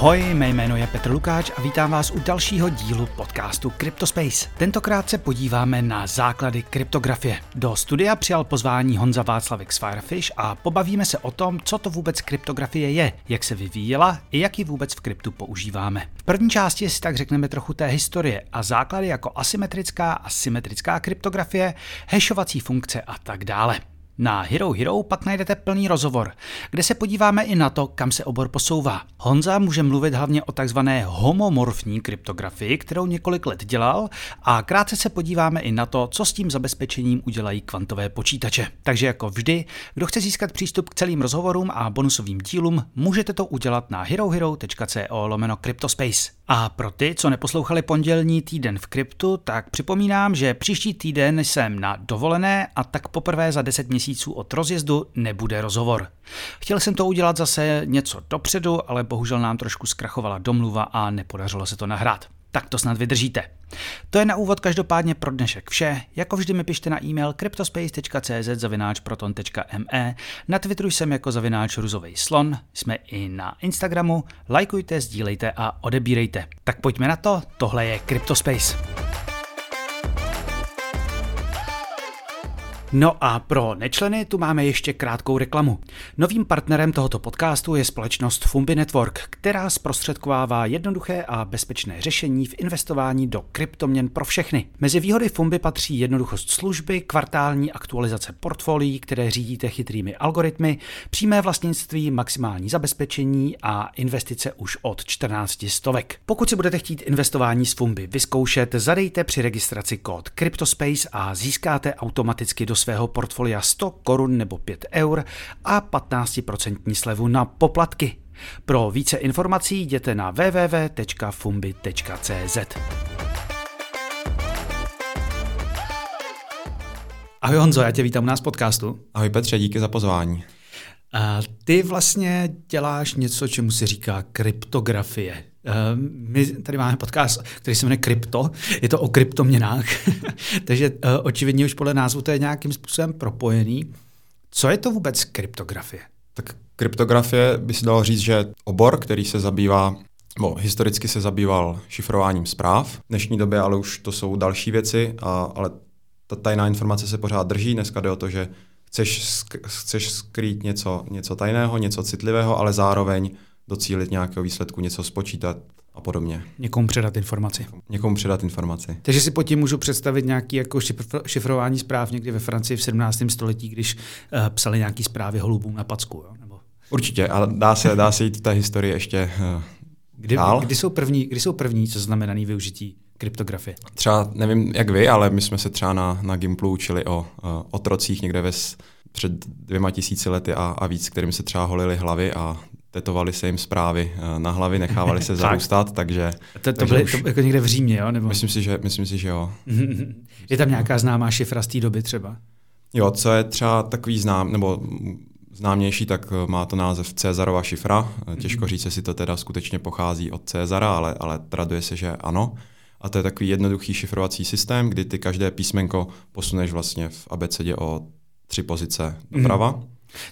Ahoj, mé jméno je Petr Lukáč a vítám vás u dalšího dílu podcastu CryptoSpace. Tentokrát se podíváme na základy kryptografie. Do studia přijal pozvání Honza Václavek z Firefish a pobavíme se o tom, co to vůbec kryptografie je, jak se vyvíjela i jak ji vůbec v kryptu používáme. V první části si tak řekneme trochu té historie a základy jako asymetrická a symetrická kryptografie, hashovací funkce a tak dále. Na Hero Hero pak najdete plný rozhovor, kde se podíváme i na to, kam se obor posouvá. Honza může mluvit hlavně o takzvané homomorfní kryptografii, kterou několik let dělal a krátce se podíváme i na to, co s tím zabezpečením udělají kvantové počítače. Takže jako vždy, kdo chce získat přístup k celým rozhovorům a bonusovým dílům, můžete to udělat na herohero.co lomeno Cryptospace. A pro ty, co neposlouchali pondělní týden v kryptu, tak připomínám, že příští týden jsem na dovolené a tak poprvé za 10 měsíců od rozjezdu nebude rozhovor. Chtěl jsem to udělat zase něco dopředu, ale bohužel nám trošku zkrachovala domluva a nepodařilo se to nahrát. Tak to snad vydržíte. To je na úvod každopádně pro dnešek vše. Jako vždy mi pište na e-mail cryptospace.cz zavináč proton.me, na Twitteru jsem jako zavináč ruzovej slon, jsme i na Instagramu, lajkujte, sdílejte a odebírejte. Tak pojďme na to, tohle je Cryptospace. No a pro nečleny tu máme ještě krátkou reklamu. Novým partnerem tohoto podcastu je společnost Fumbi Network, která zprostředkovává jednoduché a bezpečné řešení v investování do kryptoměn pro všechny. Mezi výhody Fumbi patří jednoduchost služby, kvartální aktualizace portfolií, které řídíte chytrými algoritmy, přímé vlastnictví, maximální zabezpečení a investice už od 14 stovek. Pokud si budete chtít investování s Fumbi vyzkoušet, zadejte při registraci kód CryptoSpace a získáte automaticky do svého portfolia 100 korun nebo 5 eur a 15% slevu na poplatky. Pro více informací jděte na www.fumbi.cz. Ahoj Honzo, já tě vítám u nás podcastu. Ahoj Petře, díky za pozvání. A ty vlastně děláš něco, čemu se říká kryptografie. Ehm, my tady máme podcast, který se jmenuje Krypto, je to o kryptoměnách, takže eh, očividně už podle názvu to je nějakým způsobem propojený. Co je to vůbec kryptografie? Tak kryptografie by se dalo říct, že obor, který se zabývá Bo, historicky se zabýval šifrováním zpráv, v dnešní době ale už to jsou další věci, a, ale ta tajná informace se pořád drží. Dneska jde o to, že chceš, sk- chceš skrýt něco, něco tajného, něco citlivého, ale zároveň docílit nějakého výsledku, něco spočítat a podobně. Někomu předat informaci. Někomu předat informaci. Takže si pod tím můžu představit nějaký jako šifrování zpráv někdy ve Francii v 17. století, když uh, psali nějaký zprávy holubům na packu. Jo? Nebo... Určitě, ale dá se, dá se jít v té historii ještě uh, kdy, dál. Kdy jsou první, kdy jsou první co znamenaný využití kryptografie? Třeba, nevím jak vy, ale my jsme se třeba na, na Gimplu učili o uh, otrocích někde ve před dvěma tisíci lety a, a víc, kterým se třeba holili hlavy a tetovali se jim zprávy eh, na hlavy, nechávali se zarůstat, takže... To, to byly to jako někde v Římě, jo? Nebo? Myslím, si, že, myslím si, že jo. je tam nějaká známá šifra z té doby třeba? Jo, co je třeba takový znám, nebo známější, tak eh, má to název Cezarova šifra. Eh, těžko mhm. říct, jestli to teda skutečně pochází od Cezara, ale, ale traduje se, že ano. A to je takový jednoduchý šifrovací systém, kdy ty každé písmenko posuneš vlastně v abecedě o tři pozice doprava. Mm.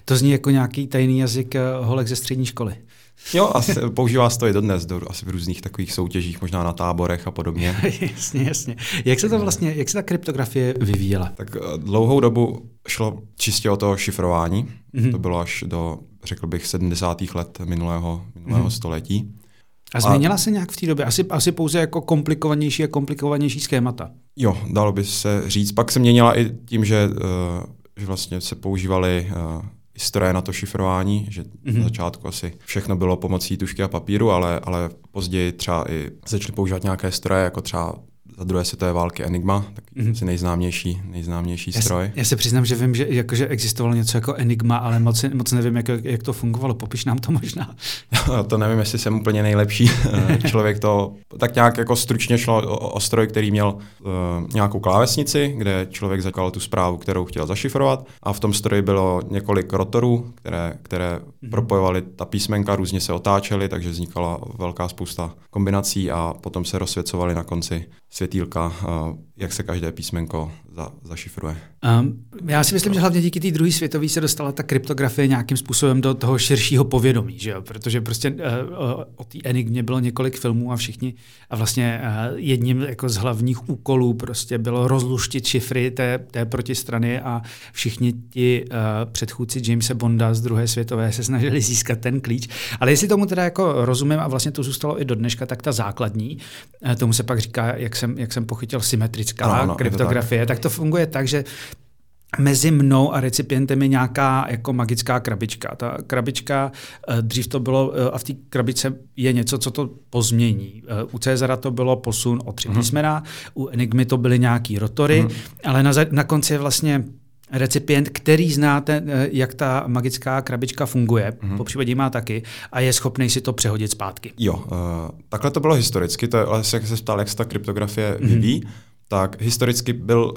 To zní jako nějaký tajný jazyk eh, holek ze střední školy. Jo, asi používá se to i dodnes, do, asi v různých takových soutěžích, možná na táborech a podobně. jasně, jasně. Jak se to vlastně, jak se ta kryptografie vyvíjela? Tak eh, dlouhou dobu šlo čistě o to šifrování. Mm-hmm. To bylo až do, řekl bych, 70. let minulého, minulého mm-hmm. století. A změnila a, se nějak v té době? Asi, asi pouze jako komplikovanější a komplikovanější schémata. Jo, dalo by se říct. Pak se měnila i tím, že uh, že vlastně se používaly uh, stroje na to šifrování, že mm-hmm. na začátku asi všechno bylo pomocí tušky a papíru, ale, ale později třeba i začali používat nějaké stroje, jako třeba za druhé světové války Enigma, tak mm-hmm. asi nejznámější, nejznámější já stroj. Se, já se přiznám, že vím, že, jako, že existovalo něco jako Enigma, ale moc, moc nevím, jak, jak to fungovalo. Popiš nám to možná. to nevím, jestli jsem úplně nejlepší člověk. To tak nějak jako stručně šlo o, o stroj, který měl uh, nějakou klávesnici, kde člověk zakládal tu zprávu, kterou chtěl zašifrovat a v tom stroji bylo několik rotorů, které, které mm-hmm. propojovaly ta písmenka, různě se otáčely, takže vznikala velká spousta kombinací a potom se rozsvěcovaly na konci světýlka, eh, jak se každé písmenko za, zašifruje. Um, já si myslím, že hlavně díky té druhé světové se dostala ta kryptografie nějakým způsobem do toho širšího povědomí, že jo? protože prostě uh, o té Enigmě bylo několik filmů a všichni a vlastně uh, jedním jako z hlavních úkolů prostě bylo rozluštit šifry té, té protistrany a všichni ti uh, předchůdci Jamesa Bonda z druhé světové se snažili získat ten klíč. Ale jestli tomu teda jako rozumím a vlastně to zůstalo i do dneška, tak ta základní, uh, tomu se pak říká, jak jsem, jak jsem pochytil, symetrická ano, ano, kryptografie, to tak. tak to funguje tak, že mezi mnou a recipientem je nějaká jako magická krabička. Ta krabička, eh, dřív to bylo, eh, a v té krabičce je něco, co to pozmění. Eh, u Cezara to bylo posun o tři mm-hmm. písmena, u Enigmy to byly nějaký rotory, mm-hmm. ale na, na konci je vlastně recipient, který znáte, jak ta magická krabička funguje, mm-hmm. po případě má taky, a je schopný si to přehodit zpátky. Jo, uh, takhle to bylo historicky, to je, jak se ptal, jak se ta kryptografie mm-hmm. vyvíjí, tak historicky byl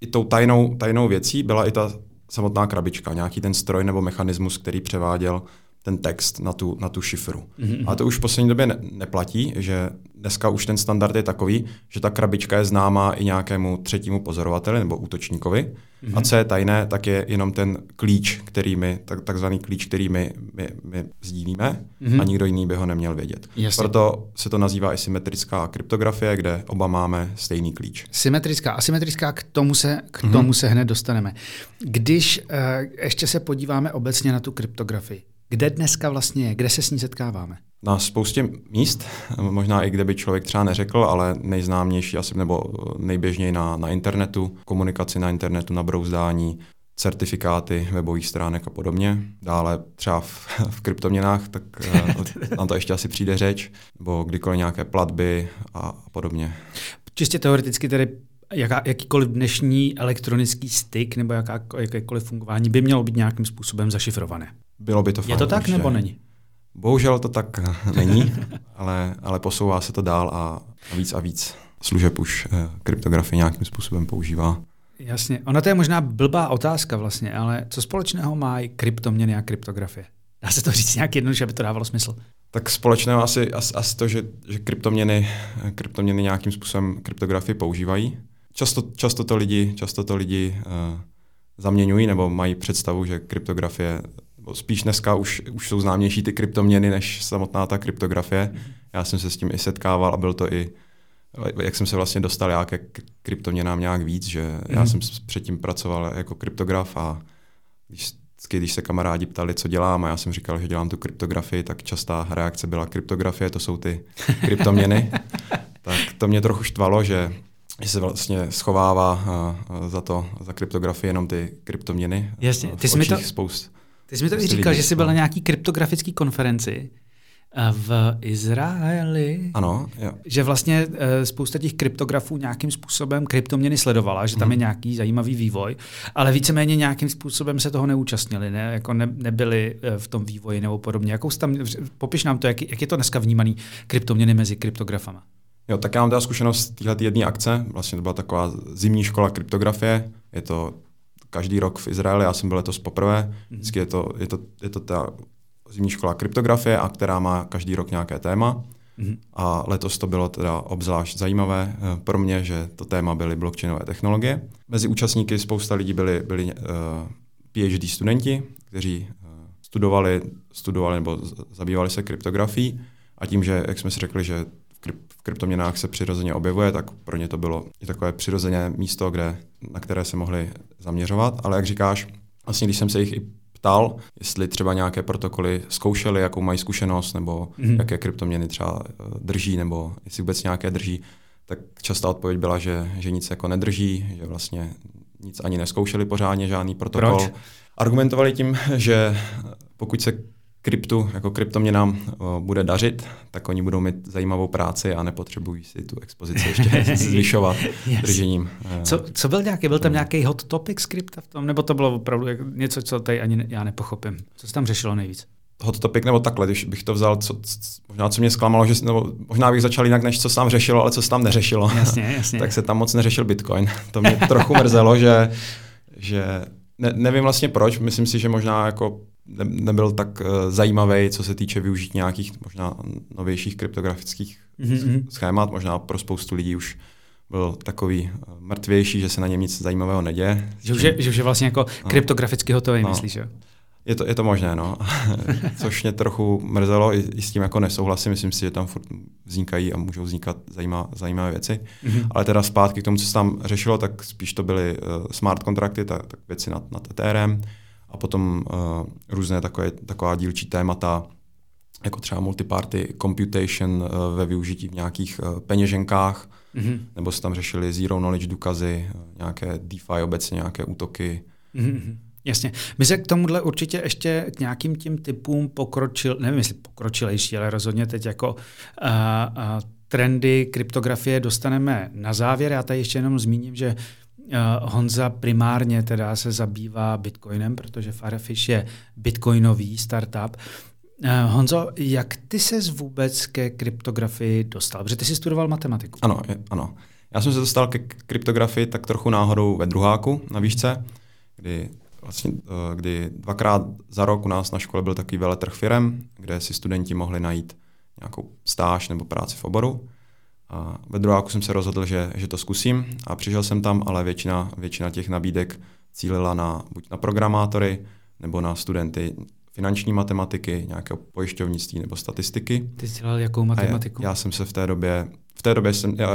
i tou tajnou, tajnou věcí byla i ta samotná krabička, nějaký ten stroj nebo mechanismus, který převáděl ten text na tu, na tu šifru. Mm-hmm. A to už v poslední době ne, neplatí, že dneska už ten standard je takový, že ta krabička je známá i nějakému třetímu pozorovateli nebo útočníkovi. Mm-hmm. A co je tajné, tak je jenom ten klíč, který my, tak, takzvaný klíč, který my, my, my sdílíme mm-hmm. a nikdo jiný by ho neměl vědět. Jasně. Proto se to nazývá i symetrická kryptografie, kde oba máme stejný klíč. Symetrická, asymetrická, k tomu se, k mm-hmm. tomu se hned dostaneme. Když uh, ještě se podíváme obecně na tu kryptografii, kde dneska vlastně je? Kde se s ní setkáváme? Na spoustě míst, možná i kde by člověk třeba neřekl, ale nejznámější asi nebo nejběžněji na, na internetu, komunikaci na internetu, na brouzdání, certifikáty webových stránek a podobně. Dále třeba v, v kryptoměnách, tak eh, nám to ještě asi přijde řeč, nebo kdykoliv nějaké platby a podobně. Čistě teoreticky tedy jaká, jakýkoliv dnešní elektronický styk nebo jaká, jakékoliv fungování by mělo být nějakým způsobem zašifrované. Bylo by to fajn. Je to tak určitě. nebo není? Bohužel to tak není, ale, ale posouvá se to dál a, a víc a víc služeb už eh, kryptografie nějakým způsobem používá. Jasně. Ona to je možná blbá otázka vlastně, ale co společného mají kryptoměny a kryptografie? Dá se to říct nějak jednoduše, aby to dávalo smysl? Tak společného asi, asi, asi to, že, že kryptoměny, kryptoměny nějakým způsobem kryptografii používají. Často, často to lidi, často to lidi uh, zaměňují nebo mají představu, že kryptografie spíš dneska už, už jsou známější ty kryptoměny než samotná ta kryptografie. Já jsem se s tím i setkával a byl to i, jak jsem se vlastně dostal já ke kryptoměnám nějak víc, že mm. já mhm. jsem předtím pracoval jako kryptograf a když, když se kamarádi ptali, co dělám a já jsem říkal, že dělám tu kryptografii, tak častá reakce byla kryptografie, to jsou ty kryptoměny. tak to mě trochu štvalo, že že se vlastně schovává za to, za kryptografii jenom ty kryptoměny. Jasně, ty jsi mi to, spoust, ty jsi mi to i říkal, lidí, že jsi byl no. na nějaký kryptografické konferenci eh, v Izraeli. Ano, jo. Že vlastně eh, spousta těch kryptografů nějakým způsobem kryptoměny sledovala, že tam hmm. je mhm. nějaký zajímavý vývoj, ale víceméně nějakým způsobem se toho neúčastnili, ne? Jako ne, nebyli eh, v tom vývoji nebo podobně. Jakou tam, popiš nám to, jak, jak je to dneska vnímaný kryptoměny mezi kryptografama. Jo, tak já mám teda zkušenost téhle jedné akce. Vlastně to byla taková zimní škola kryptografie. Je to každý rok v Izraeli, já jsem byl letos poprvé. Mhm. Vždycky je to, je to, je to ta zimní škola kryptografie, a která má každý rok nějaké téma. Mm-hmm. A letos to bylo teda obzvlášť zajímavé eh, pro mě, že to téma byly blockchainové technologie. Mezi účastníky spousta lidí byli, byli uh, eh, PhD studenti, kteří uh, studovali, studovali nebo zabývali se kryptografií a tím, že, jak jsme si řekli, že v kryptoměnách se přirozeně objevuje, tak pro ně to bylo i takové přirozené místo, kde, na které se mohli zaměřovat. Ale jak říkáš, vlastně když jsem se jich i ptal, jestli třeba nějaké protokoly zkoušeli, jakou mají zkušenost, nebo mm-hmm. jaké kryptoměny třeba eh, drží, nebo jestli vůbec nějaké drží, tak častá odpověď byla, že, že nic jako nedrží, že vlastně nic ani neskoušeli pořádně, žádný protokol. Proč? Argumentovali tím, že pokud se kryptu, jako kryptoměnám bude dařit, tak oni budou mít zajímavou práci a nepotřebují si tu expozici ještě zvyšovat yes. držením. Eh, co, co byl nějaký, byl tam nějaký hot topic skripta v tom, nebo to bylo opravdu něco, co tady ani já nepochopím? Co se tam řešilo nejvíc? hot topic nebo takhle, když bych to vzal, co, co, možná co mě zklamalo, že, nebo možná bych začal jinak, než co se tam řešilo, ale co se tam neřešilo. Jasně, jasně. tak se tam moc neřešil Bitcoin. To mě trochu mrzelo, že, že ne, nevím vlastně proč, myslím si, že možná jako ne, nebyl tak uh, zajímavý, co se týče využít nějakých možná novějších kryptografických mm-hmm. schémat. Možná pro spoustu lidí už byl takový eh, mrtvější, že se na něm nic zajímavého neděje. Že už je, že už je vlastně jako no. kryptograficky hotový, no. myslíš, jo? Je to, je to možné, no. Což mě trochu mrzelo, i, i s tím jako nesouhlasím. Myslím si, že tam furt vznikají a můžou vznikat zajímavé, zajímavé věci. Mm-hmm. Ale teda zpátky k tomu, co se tam řešilo, tak spíš to byly uh, smart kontrakty, tak, tak věci nad, nad Ethereum a potom uh, různé takové, taková dílčí témata, jako třeba multiparty computation uh, ve využití v nějakých uh, peněženkách, mm-hmm. nebo se tam řešili zero knowledge důkazy, nějaké DeFi obecně, nějaké útoky. Mm-hmm. Jasně. My se k tomuhle určitě ještě k nějakým tím typům pokročil, nevím jestli pokročilejší, ale rozhodně teď jako uh, uh, trendy kryptografie dostaneme na závěr. Já tady ještě jenom zmíním, že uh, Honza primárně teda se zabývá Bitcoinem, protože Firefish je bitcoinový startup. Uh, Honzo, jak ty se vůbec ke kryptografii dostal? Protože ty jsi studoval matematiku. Ano, ano. Já jsem se dostal ke kryptografii tak trochu náhodou ve druháku na výšce, kdy vlastně, eh, kdy dvakrát za rok u nás na škole byl takový veletrh firem, kde si studenti mohli najít nějakou stáž nebo práci v oboru. A ve druháku jsem se rozhodl, že, že to zkusím a přišel jsem tam, ale většina, většina těch nabídek cílila na, buď na programátory nebo na studenty finanční matematiky, nějakého pojišťovnictví nebo statistiky. Ty jsi dělal jakou matematiku? Já, já jsem se v té době, v té době jsem, já,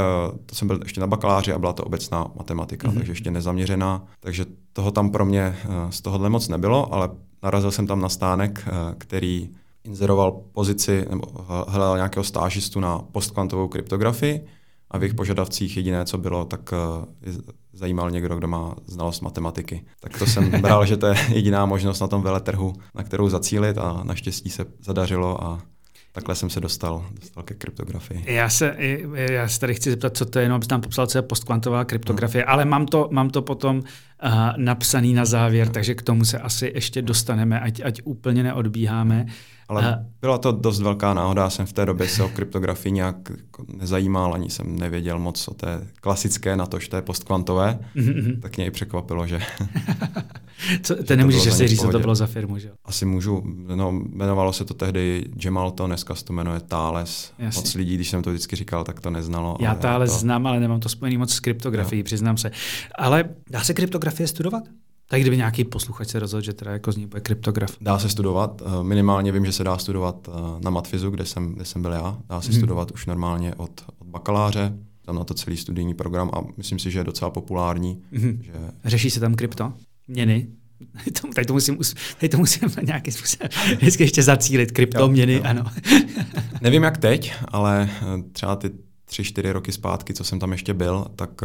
to jsem byl ještě na bakaláři a byla to obecná matematika, mm-hmm. takže ještě nezaměřená, takže toho tam pro mě eh, z tohohle moc nebylo, ale narazil jsem tam na stánek, eh, který inzeroval pozici nebo hledal nějakého stážistu na postkvantovou kryptografii a v jejich požadavcích jediné, co bylo, tak eh, zajímal někdo, kdo má znalost matematiky. Tak to jsem bral, že to je jediná možnost na tom veletrhu, na kterou zacílit a naštěstí se zadařilo a takhle jsem se dostal, dostal ke kryptografii. Já se, já se tady chci zeptat, co to je, jenom abych tam popsal, co je postkvantová kryptografie, no. ale mám to, mám to potom napsaný na závěr, takže k tomu se asi ještě dostaneme, ať, ať úplně neodbíháme. Ale byla to dost velká náhoda, já jsem v té době se o kryptografii nějak jako nezajímal, ani jsem nevěděl moc o té klasické, na to, že to je postkvantové, mm-hmm. tak mě i překvapilo, že... Co, to nemůžeš si říct, co to bylo za firmu, že? Asi můžu, no, jmenovalo se to tehdy Gemalto, dneska se to jmenuje Thales. Jasně. Moc lidí, když jsem to vždycky říkal, tak to neznalo. Já Thales to... znám, ale nemám to spojený moc s kryptografií, no. přiznám se. Ale dá se kryptografie studovat? Tak kdyby nějaký posluchač se rozhodl, že teda jako z ní bude kryptograf. Dá se studovat, eh, minimálně vím, že se dá studovat eh, na Matfizu, kde jsem, kde jsem byl já. Dá se hmm. studovat už normálně od, od bakaláře, tam na to celý studijní program a myslím si, že je docela populární. Hmm. Že... Řeší se tam krypto? Měny? Tady to musím, tady to musím na nějaký způsob vždycky ještě zacílit. Kryptoměny, jo, jo. ano. Nevím jak teď, ale eh, třeba ty tři, čtyři roky zpátky, co jsem tam ještě byl, tak,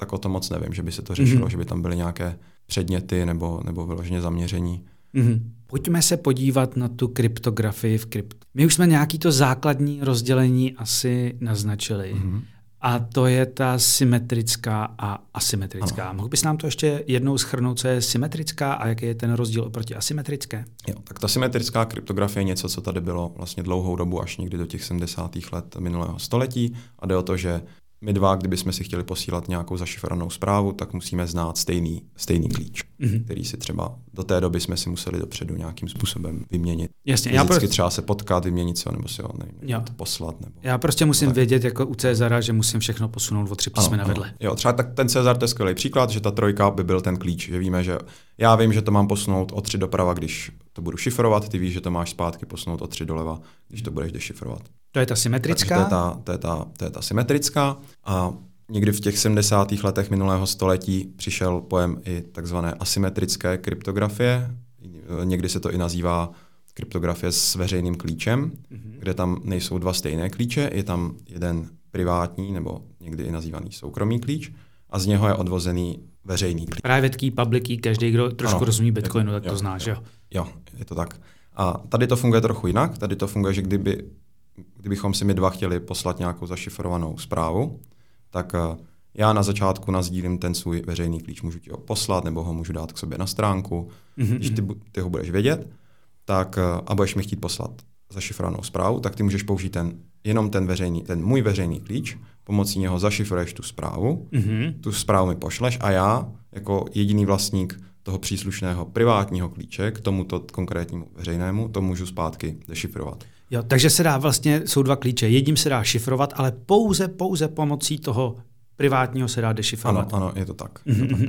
tak o tom moc nevím, že by se to řešilo, mm-hmm. že by tam byly nějaké předměty nebo, nebo vyloženě zaměření. Mm-hmm. Pojďme se podívat na tu kryptografii v krypt. My už jsme nějaký to základní rozdělení asi naznačili. Mm-hmm. A to je ta symetrická a asymetrická. Ano. Mohl bys nám to ještě jednou schrnout, co je symetrická a jaký je ten rozdíl oproti asymetrické? Jo, tak ta symetrická kryptografie je něco, co tady bylo vlastně dlouhou dobu, až někdy do těch 70. let minulého století. A jde o to, že my dva, kdybychom si chtěli posílat nějakou zašifrovanou zprávu, tak musíme znát stejný, stejný klíč, mm-hmm. který si třeba do té doby jsme si museli dopředu nějakým způsobem vyměnit. Jasně, já prostě... třeba se potkat, vyměnit se, nebo si ho nevím, jo. poslat. Nebo... Já prostě musím ale... vědět jako u Cezara, že musím všechno posunout o tři písmena vedle. Jo, třeba tak ten Cezar to je skvělý příklad, že ta trojka by byl ten klíč, že víme, že já vím, že to mám posunout o tři doprava, když to budu šifrovat, ty víš, že to máš zpátky posunout o tři doleva, když to budeš dešifrovat. To je ta symetrická? to je ta, to, je ta, to je ta symetrická a někdy v těch 70. letech minulého století přišel pojem i takzvané asymetrické kryptografie. Někdy se to i nazývá kryptografie s veřejným klíčem, mm-hmm. kde tam nejsou dva stejné klíče, je tam jeden privátní nebo někdy i nazývaný soukromý klíč a z něho je odvozený veřejný klíč. Private key, public key, každý, kdo trošku ano, rozumí Bitcoinu, tak jo, to znáš, jo? Jo, je to tak. A tady to funguje trochu jinak. Tady to funguje, že kdyby kdybychom si my dva chtěli poslat nějakou zašifrovanou zprávu, tak eh, já na začátku nazdílím ten svůj veřejný klíč, můžu ti ho poslat nebo ho můžu dát k sobě na stránku. Mm-hmm. Když ty, ty ho budeš vědět, tak eh, a budeš mi chtít poslat zašifrovanou zprávu, tak ty můžeš použít ten, jenom ten veřejný, ten můj veřejný klíč, pomocí něho zašifruješ tu zprávu, mm-hmm. tu zprávu mi pošleš a já jako jediný vlastník toho příslušného privátního klíče k tomuto konkrétnímu veřejnému to můžu zpátky dešifrovat. Jo, takže se dá vlastně, jsou dva klíče. Jedním se dá šifrovat, ale pouze, pouze pomocí toho privátního se dá dešifrovat. Ano, ano, je to tak. Je to tak.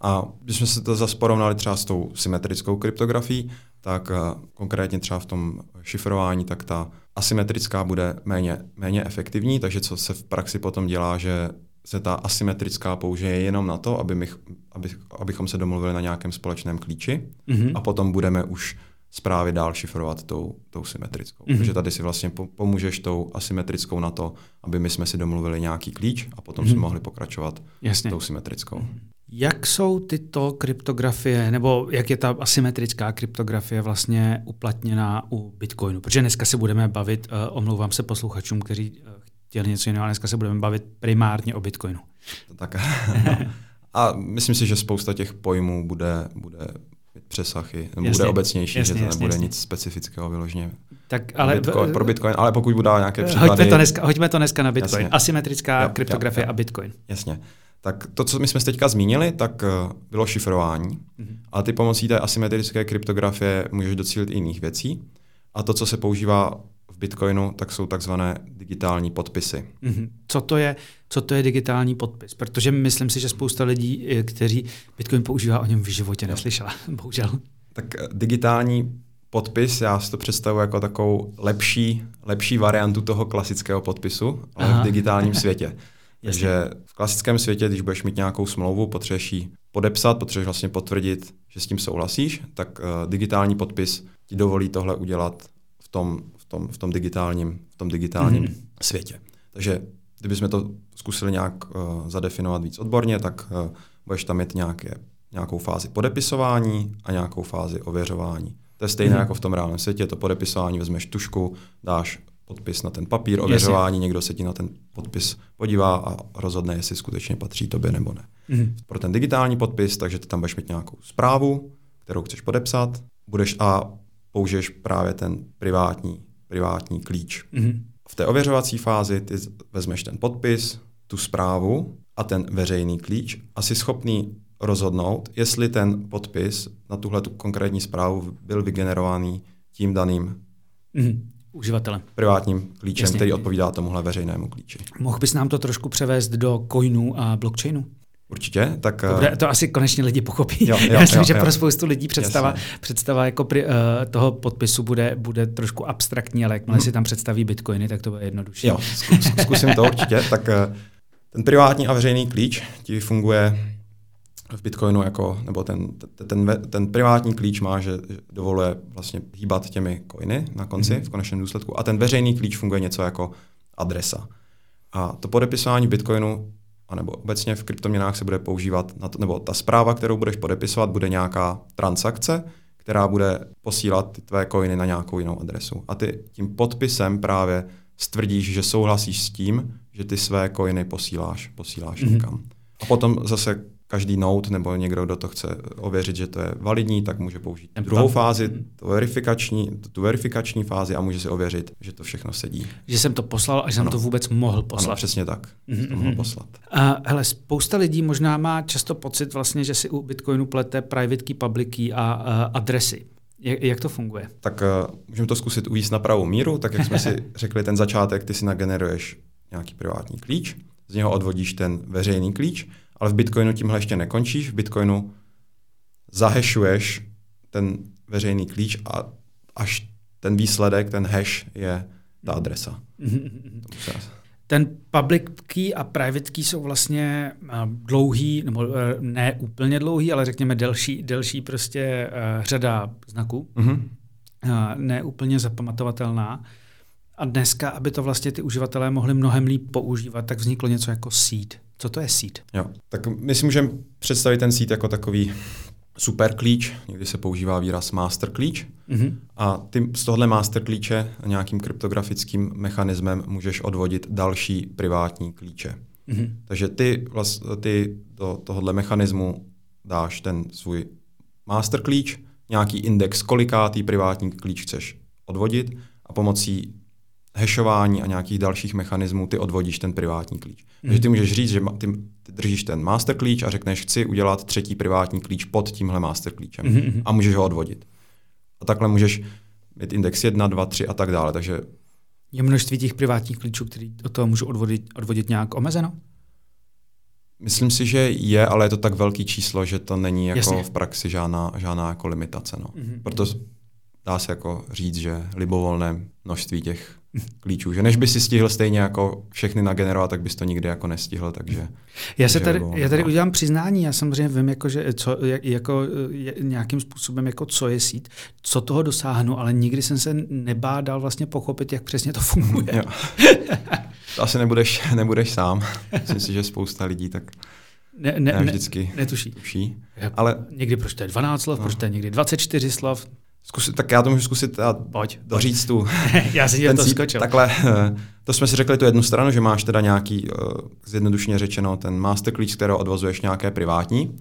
A když jsme se to zase porovnali třeba s tou symetrickou kryptografií, tak uh, konkrétně třeba v tom šifrování, tak ta asymetrická bude méně, méně efektivní, takže co se v praxi potom dělá, že se ta asymetrická použije jenom na to, aby, my, aby, abychom se domluvili na nějakém společném klíči mm-hmm. a potom budeme už zprávy dál šifrovat tou, tou symetrickou. Mm-hmm. Takže tady si vlastně pomůžeš tou asymetrickou na to, aby my jsme si domluvili nějaký klíč a potom mm-hmm. jsme mohli pokračovat Jasně. tou symetrickou. Mm-hmm. Jak jsou tyto kryptografie, nebo jak je ta asymetrická kryptografie vlastně uplatněná u Bitcoinu? Protože dneska se budeme bavit, uh, omlouvám se posluchačům, kteří uh, chtěli něco jiného, ale dneska se budeme bavit primárně o Bitcoinu. Tak, no. A myslím si, že spousta těch pojmů bude, bude přesahy, nebo jasně, bude obecnější, jasně, že to jasně, nebude jasně. nic specifického vyloženě. Tak, ale Bitcoin, pro Bitcoin, ale pokud bude nějaké příklady... Hoďme to dneska, hoďme to dneska na Bitcoin. Jasně. Asymetrická jo, kryptografie jo, jo. a Bitcoin. Jasně. Tak to, co my jsme teďka zmínili, tak eh, bylo šifrování, mm-hmm. ale ty pomocí té asymetrické kryptografie můžeš docílit i jiných věcí. A to, co se používá v Bitcoinu, tak jsou takzvané digitální podpisy. Mm-hmm. Co, to je, co to je digitální podpis? Protože myslím si, že spousta lidí, eh, kteří Bitcoin používá, o něm v životě neslyšela, bohužel. Tak eh, digitální podpis, já si to představuji jako takovou lepší, lepší variantu toho klasického podpisu, ale Aha. v digitálním světě. Takže v klasickém světě, když budeš mít nějakou smlouvu, potřebuješ ji podepsat, potřebuješ vlastně potvrdit, že s tím souhlasíš, tak uh, digitální podpis ti dovolí tohle udělat v tom, tom, v tom digitálním, v tom digitálním mm-hmm. světě. Takže kdybychom to zkusili nějak uh, zadefinovat víc odborně, tak uh, budeš tam mít nějaké, nějakou fázi podepisování a nějakou fázi ověřování. To je stejné mm-hmm. jako v tom reálném světě, to podepisování, vezmeš tušku, dáš podpis na ten papír, ověřování, Jasně. někdo se ti na ten podpis podívá a rozhodne, jestli skutečně patří tobě nebo ne. Mm. Pro ten digitální podpis, takže ty tam budeš mít nějakou zprávu, kterou chceš podepsat, budeš a použiješ právě ten privátní, privátní klíč. Mm. V té ověřovací fázi ty vezmeš ten podpis, tu zprávu a ten veřejný klíč a jsi schopný rozhodnout, jestli ten podpis na tuhle tu konkrétní zprávu byl vygenerovaný tím daným mm uživatelem. Privátním klíčem, Jasně. který odpovídá tomuhle veřejnému klíči. Mohl bys nám to trošku převést do coinů a blockchainu? Určitě, tak... To, bude, to asi konečně lidi pochopí. Jo, jo, Já myslím, jo, že jo. pro spoustu lidí představa, představa jako pri, uh, toho podpisu bude, bude trošku abstraktní, ale jakmile hmm. si tam představí bitcoiny, tak to bude jednodušší. Jo, zkusím to určitě. Tak uh, ten privátní a veřejný klíč ti funguje v Bitcoinu jako, nebo ten, ten, ten privátní klíč má, že dovoluje vlastně hýbat těmi coiny na konci, mm-hmm. v konečném důsledku. A ten veřejný klíč funguje něco jako adresa. A to podepisování Bitcoinu, anebo obecně v kryptoměnách se bude používat, na to, nebo ta zpráva, kterou budeš podepisovat, bude nějaká transakce, která bude posílat ty tvé coiny na nějakou jinou adresu. A ty tím podpisem právě stvrdíš, že souhlasíš s tím, že ty své coiny posíláš, posíláš mm-hmm. někam. A potom zase každý node nebo někdo, kdo to chce ověřit, že to je validní, tak může použít Ten druhou fázi, tu verifikační, tu verifikační fázi a může si ověřit, že to všechno sedí. Že jsem to poslal a že jsem to vůbec mohl poslat. Ano, přesně tak. Mm-hmm. To mohl poslat. A, hele, spousta lidí možná má často pocit vlastně, že si u Bitcoinu plete private key, public key a uh, adresy. Jak, jak to funguje? Tak uh, můžeme to zkusit uvíct na pravou míru, tak jak jsme si řekli, ten začátek, ty si nageneruješ nějaký privátní klíč, z něho odvodíš ten veřejný klíč ale v Bitcoinu tímhle ještě nekončíš. V Bitcoinu zahešuješ ten veřejný klíč a až ten výsledek, ten hash je ta adresa. Ten public key a private key jsou vlastně dlouhý, nebo e, ne úplně dlouhý, ale řekněme delší, delší prostě e, řada znaků. Mm-hmm. Ne úplně zapamatovatelná. A dneska, aby to vlastně ty uživatelé mohli mnohem líp používat, tak vzniklo něco jako seed. Co to je seed? Jo, tak my si můžeme představit ten seed jako takový super klíč, někdy se používá výraz master klíč mm-hmm. a ty z tohle master klíče nějakým kryptografickým mechanismem můžeš odvodit další privátní klíče. Mm-hmm. Takže ty, vlast, ty do tohohle mechanismu dáš ten svůj master klíč, nějaký index, kolikátý privátní klíč chceš odvodit a pomocí hashování a nějakých dalších mechanismů ty odvodíš ten privátní klíč. Mm. Takže ty můžeš říct, že ty, držíš ten master klíč a řekneš, chci udělat třetí privátní klíč pod tímhle master klíčem mm. a můžeš ho odvodit. A takhle můžeš mít index 1, 2, 3 a tak dále. Takže je množství těch privátních klíčů, který od toho můžu odvodit, odvodit nějak omezeno? Myslím si, že je, ale je to tak velký číslo, že to není jako Jasně. v praxi žádná, žádná jako limitace. No. Mhm. Proto dá se jako říct, že libovolné množství těch klíčů, že než by si stihl stejně jako všechny nagenerovat, tak bys to nikdy jako nestihl, takže... Já se tady, já tady udělám přiznání, já samozřejmě vím, jako, že co, jak- jako, nějakým způsobem, jako co je sít, co toho dosáhnu, ale nikdy jsem se nebádal vlastně pochopit, jak přesně to funguje. To asi nebudeš, nebudeš sám. Myslím si, že spousta lidí tak Ne, ne, ne, ne, vždycky netuší. tuší. Ale Ale někdy proč to je 12 slov, No. proč to je někdy 24 slov. Zkusit, tak já to můžu zkusit a Pojď. doříct tu já si ten to skočil. Takhle, eh, to jsme si řekli tu jednu stranu, že máš teda nějaký, eh, zjednodušeně řečeno, ten master klíč, kterého odvozuješ nějaké privátní,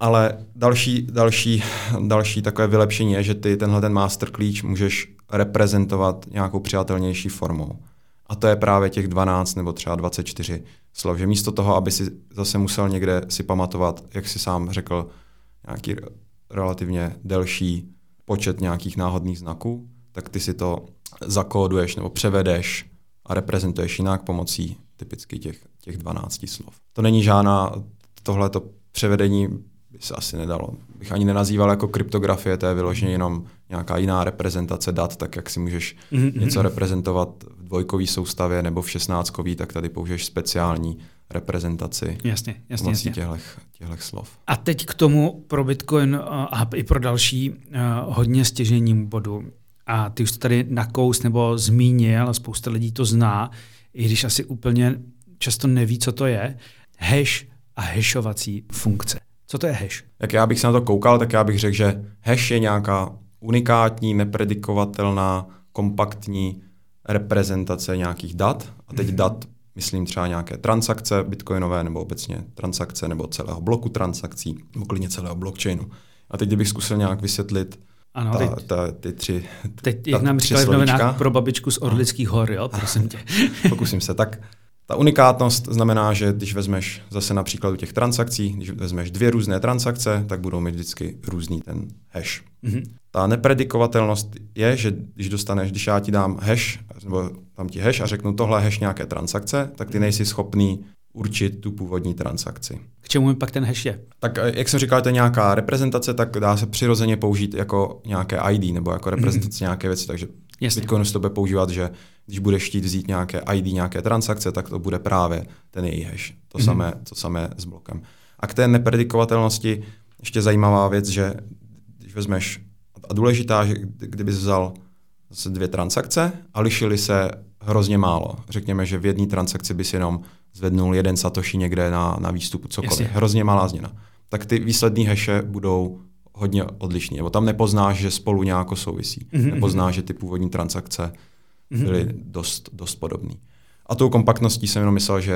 ale další, další, další takové vylepšení je, že ty tenhle ten master klíč můžeš reprezentovat nějakou přijatelnější formou. A to je právě těch 12 nebo třeba 24 slov, že místo toho, aby si zase musel někde si pamatovat, jak si sám řekl, nějaký re- relativně delší počet nějakých náhodných znaků, tak ty si to zakóduješ nebo převedeš a reprezentuješ jinak pomocí typicky těch, těch 12 slov. To není žádná, tohleto převedení by se asi nedalo. Bych ani nenazýval jako kryptografie, to je vyloženě jenom nějaká jiná reprezentace dat, tak jak si můžeš Mhm, něco reprezentovat v dvojkové soustavě nebo v šestnáctkový, tak tady použiješ speciální reprezentaci Jasně, jasně, pomocí jasně. těchto slov. A teď k tomu pro Bitcoin uh, a i pro další uh, hodně stěžením bodu. A ty už to tady nakous nebo zmínil, spousta lidí to zná, i když asi úplně často neví, co to je. Hash a hashovací funkce. Co to je hash? Jak já bych se na to koukal, tak já bych řekl, že hash je nějaká unikátní, nepredikovatelná, kompaktní reprezentace nějakých dat. A teď Mhm. dat myslím třeba nějaké transakce bitcoinové nebo obecně transakce nebo celého bloku transakcí nebo klidně celého blockchainu. A teď kdybych zkusil nějak vysvětlit Ano, ta, teď, ta, ty tři, teď ta jak nám říkali v novinách pro babičku z Orlických hor, jo, prosím tě. Pokusím se. Tak ta unikátnost znamená, že když vezmeš zase na příkladu těch transakcí, když vezmeš dvě různé transakce, tak budou mít vždycky různý ten hash. Mhm. Ta nepredikovatelnost je, že když dostaneš, když já ti dám hash, nebo tam ti hash a řeknu tohle hash nějaké transakce, tak ty nejsi schopný určit tu původní transakci. K čemu mi pak ten hash je? Tak eh, jak jsem říkal, to je nějaká reprezentace, tak dá se přirozeně použít jako nějaké ID nebo jako reprezentace nějaké věci, takže Jasně. Bitcoinu se to bude používat, že když budeš chtít vzít nějaké ID, nějaké transakce, tak to bude právě ten její hash. To, Mhm. samé, to samé s blokem. A k té nepredikovatelnosti ještě zajímavá věc, že když vezmeš, a důležitá, že kdy- kdyby vzal zase dvě transakce a lišily se hrozně málo. Řekněme, že v jedné transakci bys jenom zvednul jeden satoshi někde na, na výstupu, cokoliv. Jasně. Hrozně malá změna. Tak ty výsledné haše budou hodně odlišný. Nebo tam nepoznáš, že spolu nějak souvisí. Mhm, Nepoznáš, že ty původní transakce Mhm. byly dost, dost podobné. A tou kompaktností jsem jenom myslel, že,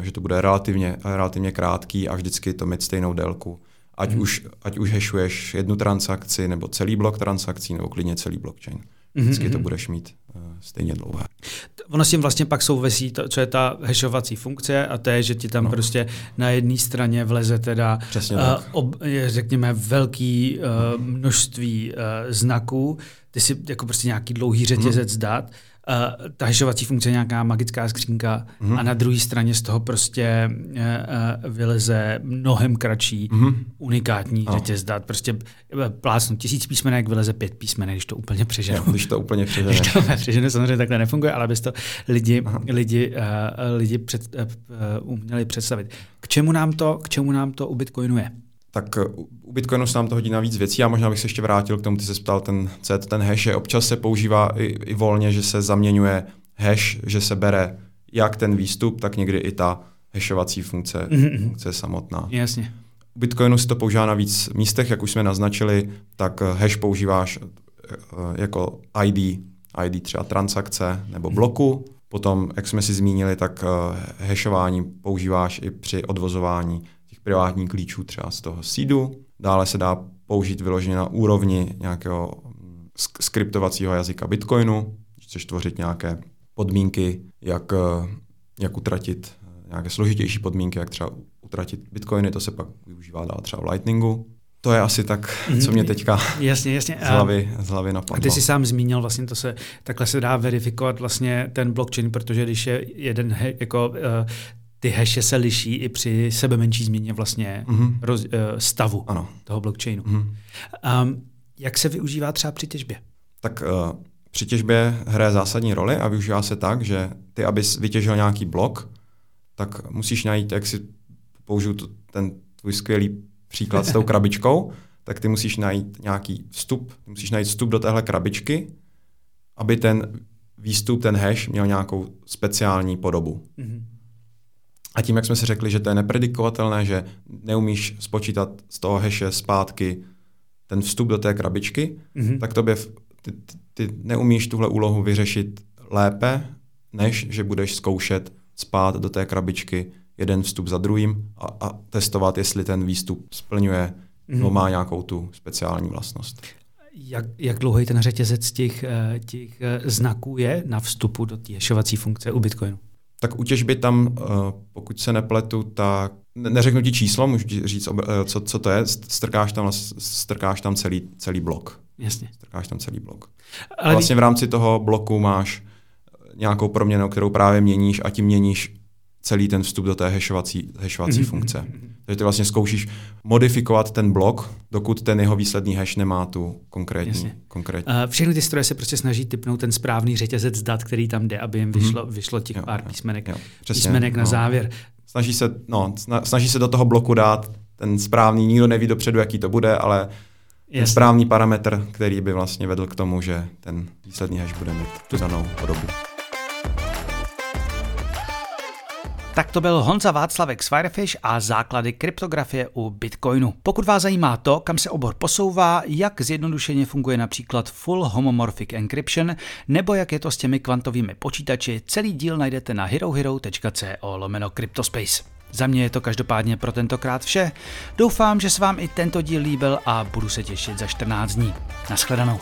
eh, že to bude relativně, relativně krátký a vždycky to mít stejnou délku. Ať, Mhm. už, ať už hashuješ jednu transakci, nebo celý blok transakcí, nebo klidně celý blockchain. Mhm, Vždycky to mhm. budeš mít uh, stejně dlouhé. Ono s tím vlastně pak souvisí, to, co je ta hashovací funkce a to je, že ti tam no. Prostě na jedné straně vleze teda, Přesně uh, ob, řekněme, velký uh, množství uh, znaků, ty si jako prostě nějaký dlouhý řetězec mm. dat, uh, ta hashovací funkce je nějaká magická skřínka Mhm. a na druhé straně z toho prostě uh, uh, vyleze mnohem kratší Mhm. unikátní Ano. řetěz dat. Prostě eh, plácnu tisíc písmenek, vyleze pět písmenek, když to úplně přeženu. Jo, když to úplně Když přeženeš. to přežene, samozřejmě takhle nefunguje, ale abys to lidi, Aha. lidi, uh, lidi před, uh, uměli představit. K čemu, nám to, k čemu nám to u Bitcoinu je? Tak u- Bitcoinu se nám to hodí na víc věcí a možná bych se ještě vrátil k tomu, ty se ptal ten set, ten hash, že občas se používá i, i volně, že se zaměňuje hash, že se bere jak ten výstup, tak někdy i ta hashovací funkce, Mhm. funkce samotná. Jasně. U Bitcoinu se to používá na víc místech, jak už jsme naznačili, tak hash používáš eh, jako ID, ID třeba transakce nebo bloku. Potom, jak jsme si zmínili, tak eh, hashování používáš i při odvozování těch privátních klíčů třeba z toho seedu. Dále se dá použít vyloženě na úrovni nějakého sk- skriptovacího jazyka Bitcoinu, chceš tvořit nějaké podmínky, jak, eh, jak utratit eh, nějaké složitější podmínky, jak třeba utratit bitcoiny, to se pak využívá dál třeba v Lightningu. To je asi tak, co mě teďka Jasně, jasně. z hlavy, z hlavy A napadlo. ty jsi sám zmínil, vlastně to se, takhle se dá verifikovat vlastně ten blockchain, protože když je jeden jako uh, ty hashe se liší i při sebe menší změně vlastně mm-hmm. roz, uh, stavu ano. toho blockchainu. Mm-hmm. Um, jak se využívá třeba při těžbě? Tak uh, při těžbě hraje zásadní roli a využívá se tak, že ty, abys vytěžil nějaký blok, tak musíš najít, jak si použiju ten tvůj skvělý příklad s tou krabičkou, tak ty musíš najít nějaký vstup, musíš najít vstup do téhle krabičky, aby ten výstup, ten hash měl nějakou speciální podobu. Mm-hmm. A tím, jak jsme si řekli, že to je nepredikovatelné, že neumíš spočítat z toho hashe zpátky ten vstup do té krabičky, mm-hmm. tak tobě ty, ty, ty neumíš tuhle úlohu vyřešit lépe, než že budeš zkoušet spát do té krabičky jeden vstup za druhým a, a testovat, jestli ten výstup splňuje mm-hmm. nebo má nějakou tu speciální vlastnost. Jak, jak dlouhý ten řetězec těch, eh, těch eh, znaků je na vstupu do té hešovací funkce u Bitcoinu? Tak u těžby tam, eh, pokud se nepletu, tak neřeknu ti číslo, můžu ti říct, co, co to je, strkáš tam, strkáš tam celý, celý blok. Jasně. Strkáš tam celý blok. Ale vlastně v rámci toho bloku máš nějakou proměnu, kterou právě měníš a tím měníš celý ten vstup do té hashovací, hashovací mm-hmm. funkce. Takže ty vlastně zkoušíš modifikovat ten blok, dokud ten jeho výsledný hash nemá tu konkrétní. konkrétní. Uh, všechny ty stroje se prostě snaží typnout ten správný řetězec dat, který tam jde, aby jim mhm. vyšlo, mm-hmm. vyšlo těch jo, pár jo, písmenek, jo, přesně, písmenek na no. závěr. Snaží se, no, snaží se do toho bloku dát ten správný, nikdo neví dopředu, jaký to bude, ale ten správný parametr, který by vlastně vedl k tomu, že ten výsledný hash bude mít tu danou podobu. Tak to byl Honza Václavek z Firefish a základy kryptografie u Bitcoinu. Pokud vás zajímá to, kam se obor posouvá, jak zjednodušeně funguje například Full Homomorphic Encryption, nebo jak je to s těmi kvantovými počítači, celý díl najdete na herohero.co lomeno Cryptospace. Za mě je to každopádně pro tentokrát vše. Doufám, že se vám i tento díl líbil a budu se těšit za 14 dní. Naschledanou.